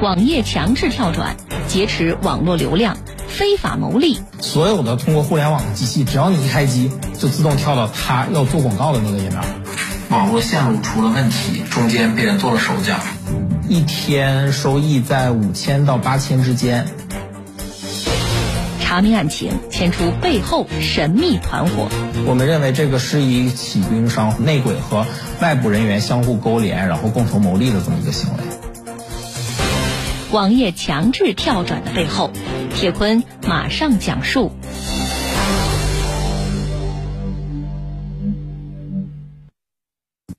网页强制跳转，劫持网络流量，非法牟利。所有的通过互联网的机器，只要你一开机，就自动跳到他要做广告的那个页面。网络线路出了问题，中间被人做了手脚。一天收益在五千到八千之间。查明案情，牵出背后神秘团伙。我们认为这个是一起运营商内鬼和外部人员相互勾连，然后共同牟利的这么一个行为。网页强制跳转的背后，铁坤马上讲述。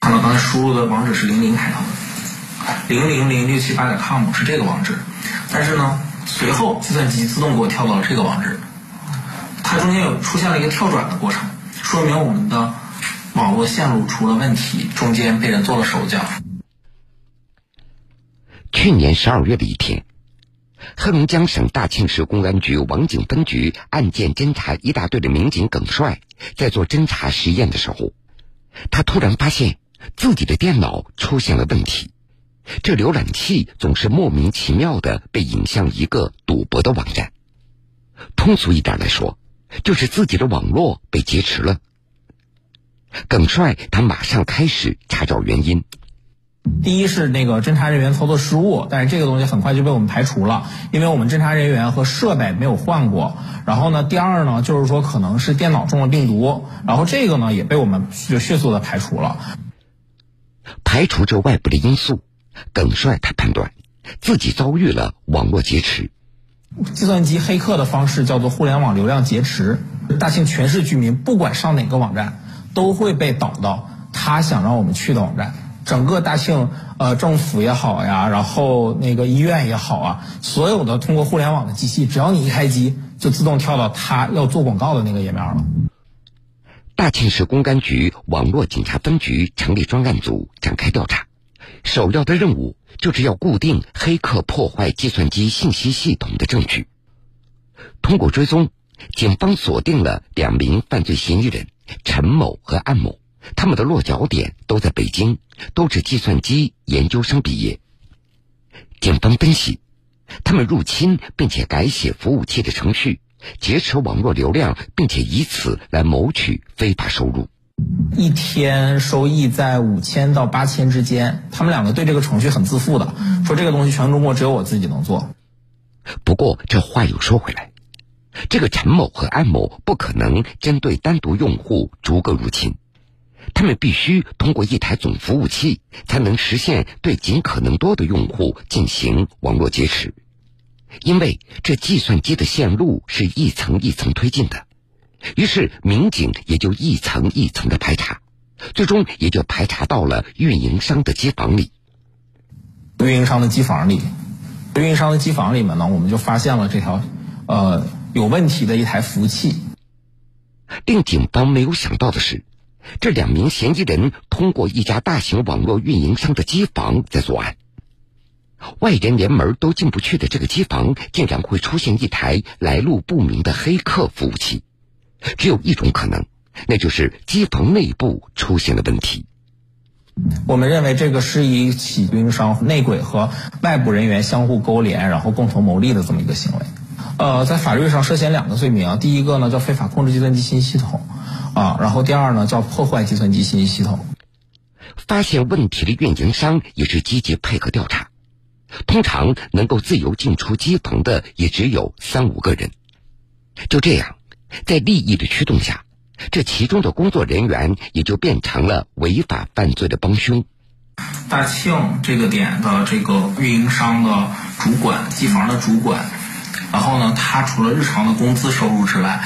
看到刚才输入的网址是零零开头的，零零零六七八点 com 是这个网址，但是呢，随后计算机自动给我跳到了这个网址，它中间有出现了一个跳转的过程，说明我们的网络线路出了问题，中间被人做了手脚。去年十二月的一天，黑龙江省大庆市公安局网警分局案件侦查一大队的民警耿帅在做侦查实验的时候，他突然发现自己的电脑出现了问题，这浏览器总是莫名其妙的被引向一个赌博的网站。通俗一点来说，就是自己的网络被劫持了。耿帅他马上开始查找原因。第一是那个侦查人员操作失误，但是这个东西很快就被我们排除了，因为我们侦查人员和设备没有换过。然后呢，第二呢，就是说可能是电脑中了病毒，然后这个呢也被我们就迅速的排除了。排除这外部的因素，耿帅他判断自己遭遇了网络劫持。计算机黑客的方式叫做互联网流量劫持，大庆全市居民不管上哪个网站，都会被导到他想让我们去的网站。整个大庆，呃，政府也好呀，然后那个医院也好啊，所有的通过互联网的机器，只要你一开机，就自动跳到他要做广告的那个页面了。大庆市公安局网络警察分局成立专案组展开调查，首要的任务就是要固定黑客破坏计算机信息系统的证据。通过追踪，警方锁定了两名犯罪嫌疑人陈某和安某。他们的落脚点都在北京，都是计算机研究生毕业。警方分析，他们入侵并且改写服务器的程序，劫持网络流量，并且以此来谋取非法收入。一天收益在五千到八千之间。他们两个对这个程序很自负的，说这个东西全中国只有我自己能做。不过这话又说回来，这个陈某和安某不可能针对单独用户逐个入侵。他们必须通过一台总服务器，才能实现对尽可能多的用户进行网络劫持，因为这计算机的线路是一层一层推进的。于是民警也就一层一层的排查，最终也就排查到了运营商的机房里。运营商的机房里，运营商的机房里面呢，我们就发现了这条呃有问题的一台服务器。令警方没有想到的是。这两名嫌疑人通过一家大型网络运营商的机房在作案，外人连门都进不去的这个机房，竟然会出现一台来路不明的黑客服务器。只有一种可能，那就是机房内部出现了问题。我们认为这个是一起运营商内鬼和外部人员相互勾连，然后共同牟利的这么一个行为。呃，在法律上涉嫌两个罪名，第一个呢叫非法控制计算机信息系统。啊，然后第二呢，叫破坏计算机信息系统。发现问题的运营商也是积极配合调查，通常能够自由进出机房的也只有三五个人。就这样，在利益的驱动下，这其中的工作人员也就变成了违法犯罪的帮凶。大庆这个点的这个运营商的主管，机房的主管。然后呢，他除了日常的工资收入之外，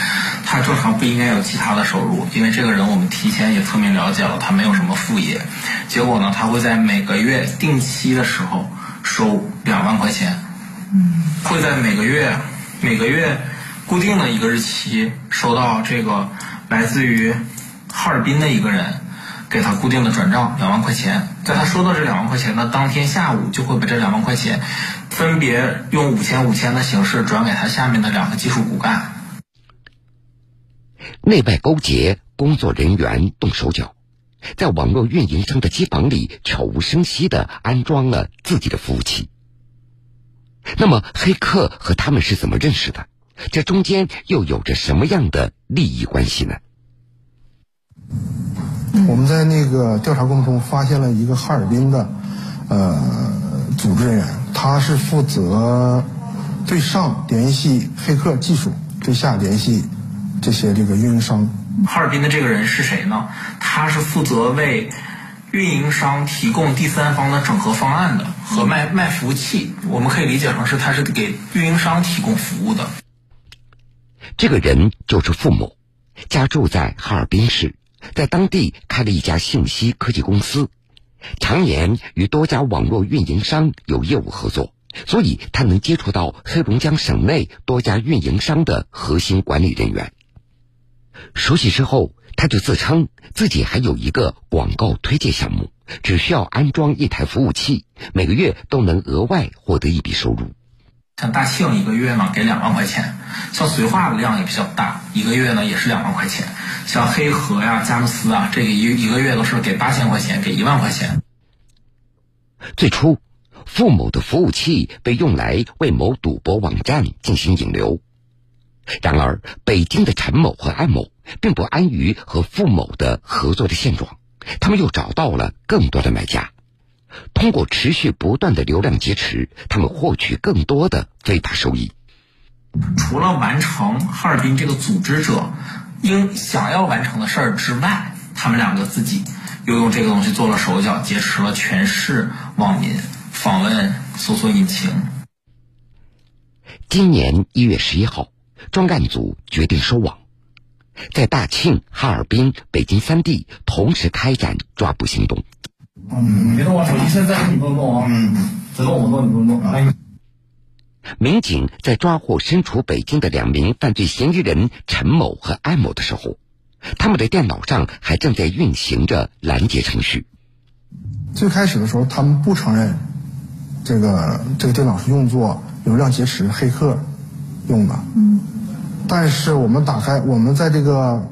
他正常不应该有其他的收入，因为这个人我们提前也侧面了解了，他没有什么副业。结果呢，他会在每个月定期的时候收两万块钱，会在每个月每个月固定的一个日期收到这个来自于哈尔滨的一个人给他固定的转账两万块钱，在他收到这两万块钱的当天下午，就会把这两万块钱。分别用五千五千的形式转给他下面的两个技术骨干，内外勾结，工作人员动手脚，在网络运营商的机房里悄无声息的安装了自己的服务器。那么，黑客和他们是怎么认识的？这中间又有着什么样的利益关系呢？我们在那个调查过程中发现了一个哈尔滨的呃组织人员，他是负责对上联系黑客技术，对下联系这些这个运营商。哈尔滨的这个人是谁呢？他是负责为运营商提供第三方的整合方案的和卖卖服务器。我们可以理解成是他是给运营商提供服务的。这个人就是父母，家住在哈尔滨市，在当地开了一家信息科技公司，常年与多家网络运营商有业务合作，所以他能接触到黑龙江省内多家运营商的核心管理人员。熟悉之后，他就自称自己还有一个广告推荐项目，只需要安装一台服务器，每个月都能额外获得一笔收入。像大庆一个月呢给两万块钱，像绥化的量也比较大，一个月呢也是两万块钱。像黑河呀、佳木斯啊，这个一一个月都是给八千块钱，给一万块钱。最初，付某的服务器被用来为某赌博网站进行引流。然而，北京的陈某和安某并不安于和付某的合作的现状，他们又找到了更多的买家。通过持续不断的流量劫持，他们获取更多的非法收益。除了完成哈尔滨这个组织者应想要完成的事儿之外，他们两个自己又用这个东西做了手脚，劫持了全市网民，访问搜索引擎。今年一月十一号，专案组决定收网，在大庆、哈尔滨、北京三地同时开展抓捕行动。嗯，别动我手机，现在你不能动啊。嗯，只能我动，你不能动。哎。民警在抓获身处北京的两名犯罪嫌疑人陈某和艾某的时候，他们的电脑上还正在运行着拦截程序。最开始的时候，他们不承认这个这个电脑是用作流量劫持黑客用的。嗯。但是我们打开，我们在这个，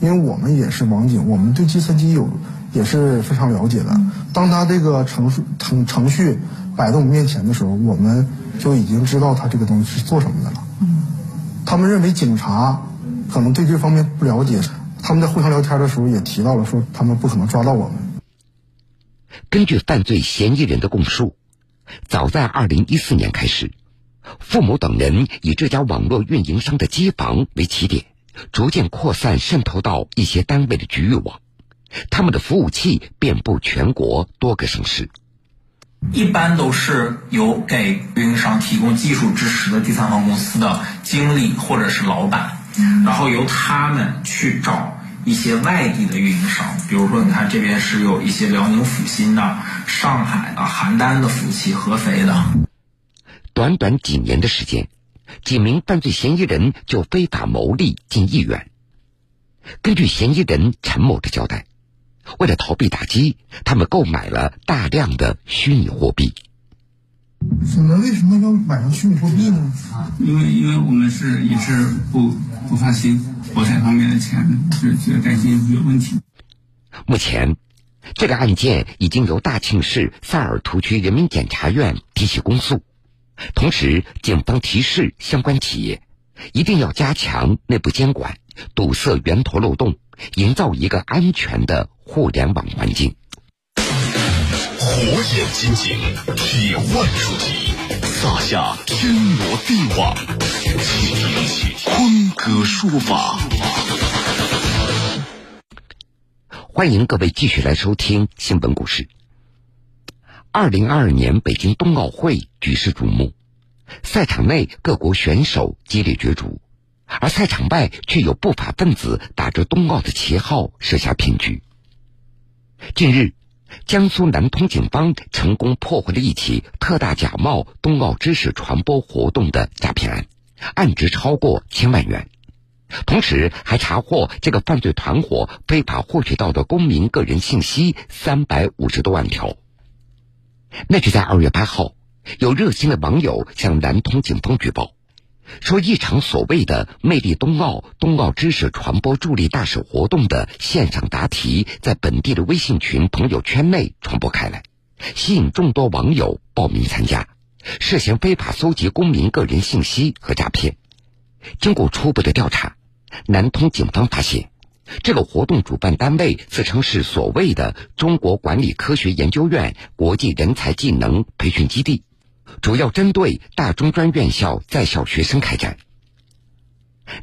因为我们也是网警，我们对计算机有。也是非常了解的。当他这个程序程程序摆在我们面前的时候，我们就已经知道他这个东西是做什么的了。他们认为警察可能对这方面不了解，他们在互相聊天的时候也提到了说他们不可能抓到我们。根据犯罪嫌疑人的供述，早在二零一四年开始，父母等人以这家网络运营商的机房为起点，逐渐扩散渗透到一些单位的局域网。他们的服务器遍布全国多个省市，一般都是由给运营商提供技术支持的第三方公司的经理或者是老板，然后由他们去找一些外地的运营商，比如说，你看这边是有一些辽宁阜新的、上海的、邯郸的服务器、合肥的。短短几年的时间，几名犯罪嫌疑人就非法牟利近亿元。根据嫌疑人陈某的交代。为了逃避打击，他们购买了大量的虚拟货币。你们为什么要买上虚拟货币呢？因为因为我们是也是不不放心国产方面的钱，就觉得担心有问题。目前，这个案件已经由大庆市萨尔图区人民检察院提起公诉。同时，警方提示相关企业，一定要加强内部监管，堵塞源头漏洞。营造一个安全的互联网环境。火眼金睛，铁腕出击，撒下天罗地网，请听坤哥说法。欢迎各位继续来收听新闻故事。二零二二年北京冬奥会举世瞩目，赛场内各国选手激烈角逐。而赛场外却有不法分子打着冬奥的旗号设下骗局。近日，江苏南通警方成功破获了一起特大假冒冬奥知识传播活动的诈骗案，案值超过千万元。同时，还查获这个犯罪团伙非法获取到的公民个人信息三百五十多万条。那是在二月八号，有热心的网友向南通警方举报。说一场所谓的“魅力冬奥”冬奥知识传播助力大使活动的线上答题，在本地的微信群朋友圈内传播开来，吸引众多网友报名参加，涉嫌非法搜集公民个人信息和诈骗。经过初步的调查，南通警方发现，这个活动主办单位自称是所谓的中国管理科学研究院国际人才技能培训基地，主要针对大中专院校在校学生开展。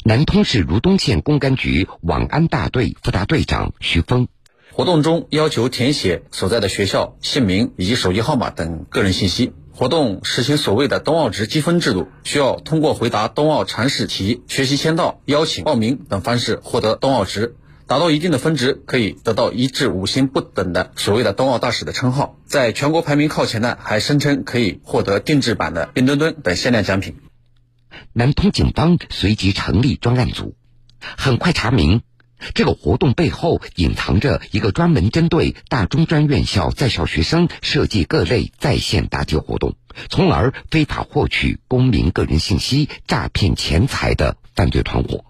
南通市如东县公安局网安大队副大队长徐峰。活动中要求填写所在的学校姓名以及手机号码等个人信息。活动实行所谓的冬奥值积分制度，需要通过回答冬奥常识题、学习签到、邀请报名等方式获得冬奥值。达到一定的分值，可以得到一至五星不等的所谓的冬奥大使的称号。在全国排名靠前的，还声称可以获得定制版的冰墩墩等限量奖品。南通警方随即成立专案组，很快查明。这个活动背后隐藏着一个专门针对大中专院校在校学生设计各类在线答题活动，从而非法获取公民个人信息、诈骗钱财的犯罪团伙。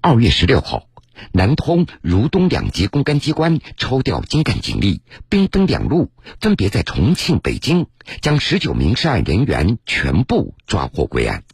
二月十六号，南通、如东两级公安机关抽调精干警力，兵分两路，分别在重庆、北京将十九名涉案人员全部抓获归案。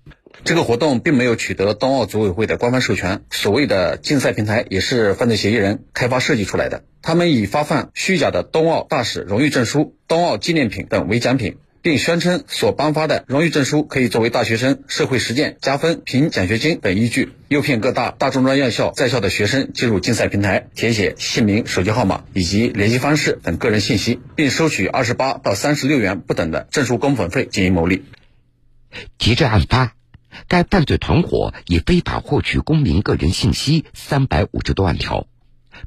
这个活动并没有取得冬奥组委会的官方授权，所谓的竞赛平台也是犯罪嫌疑人开发设计出来的。他们以发放虚假的冬奥大使荣誉证书、冬奥纪念品等为奖品，并宣称所颁发的荣誉证书可以作为大学生社会实践加分、评奖学金等依据，诱骗各大大中专院校在校的学生进入竞赛平台，填写姓名、手机号码以及联系方式等个人信息，并收取二十八到三十六元不等的证书工本费，进行牟利。截至案发。该犯罪团伙已非法获取公民个人信息三百五十多万条，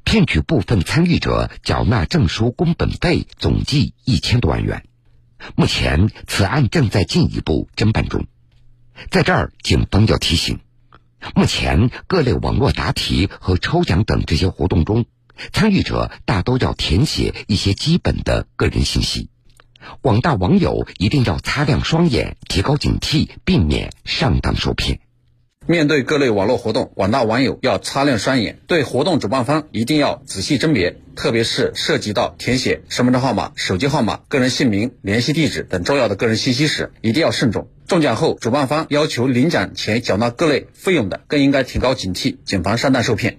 骗取部分参与者缴纳证书工本费总计一千多万元。目前，此案正在进一步侦办中。在这儿，警方要提醒：目前各类网络答题和抽奖等这些活动中，参与者大都要填写一些基本的个人信息。广大网友一定要擦亮双眼，提高警惕，避免上当受骗。面对各类网络活动，广大网友要擦亮双眼，对活动主办方一定要仔细甄别，特别是涉及到填写身份证号码、手机号码、个人姓名、联系地址等重要的个人信息时，一定要慎重。中奖后，主办方要求领奖前缴纳各类费用的，更应该提高警惕，谨防上当受骗。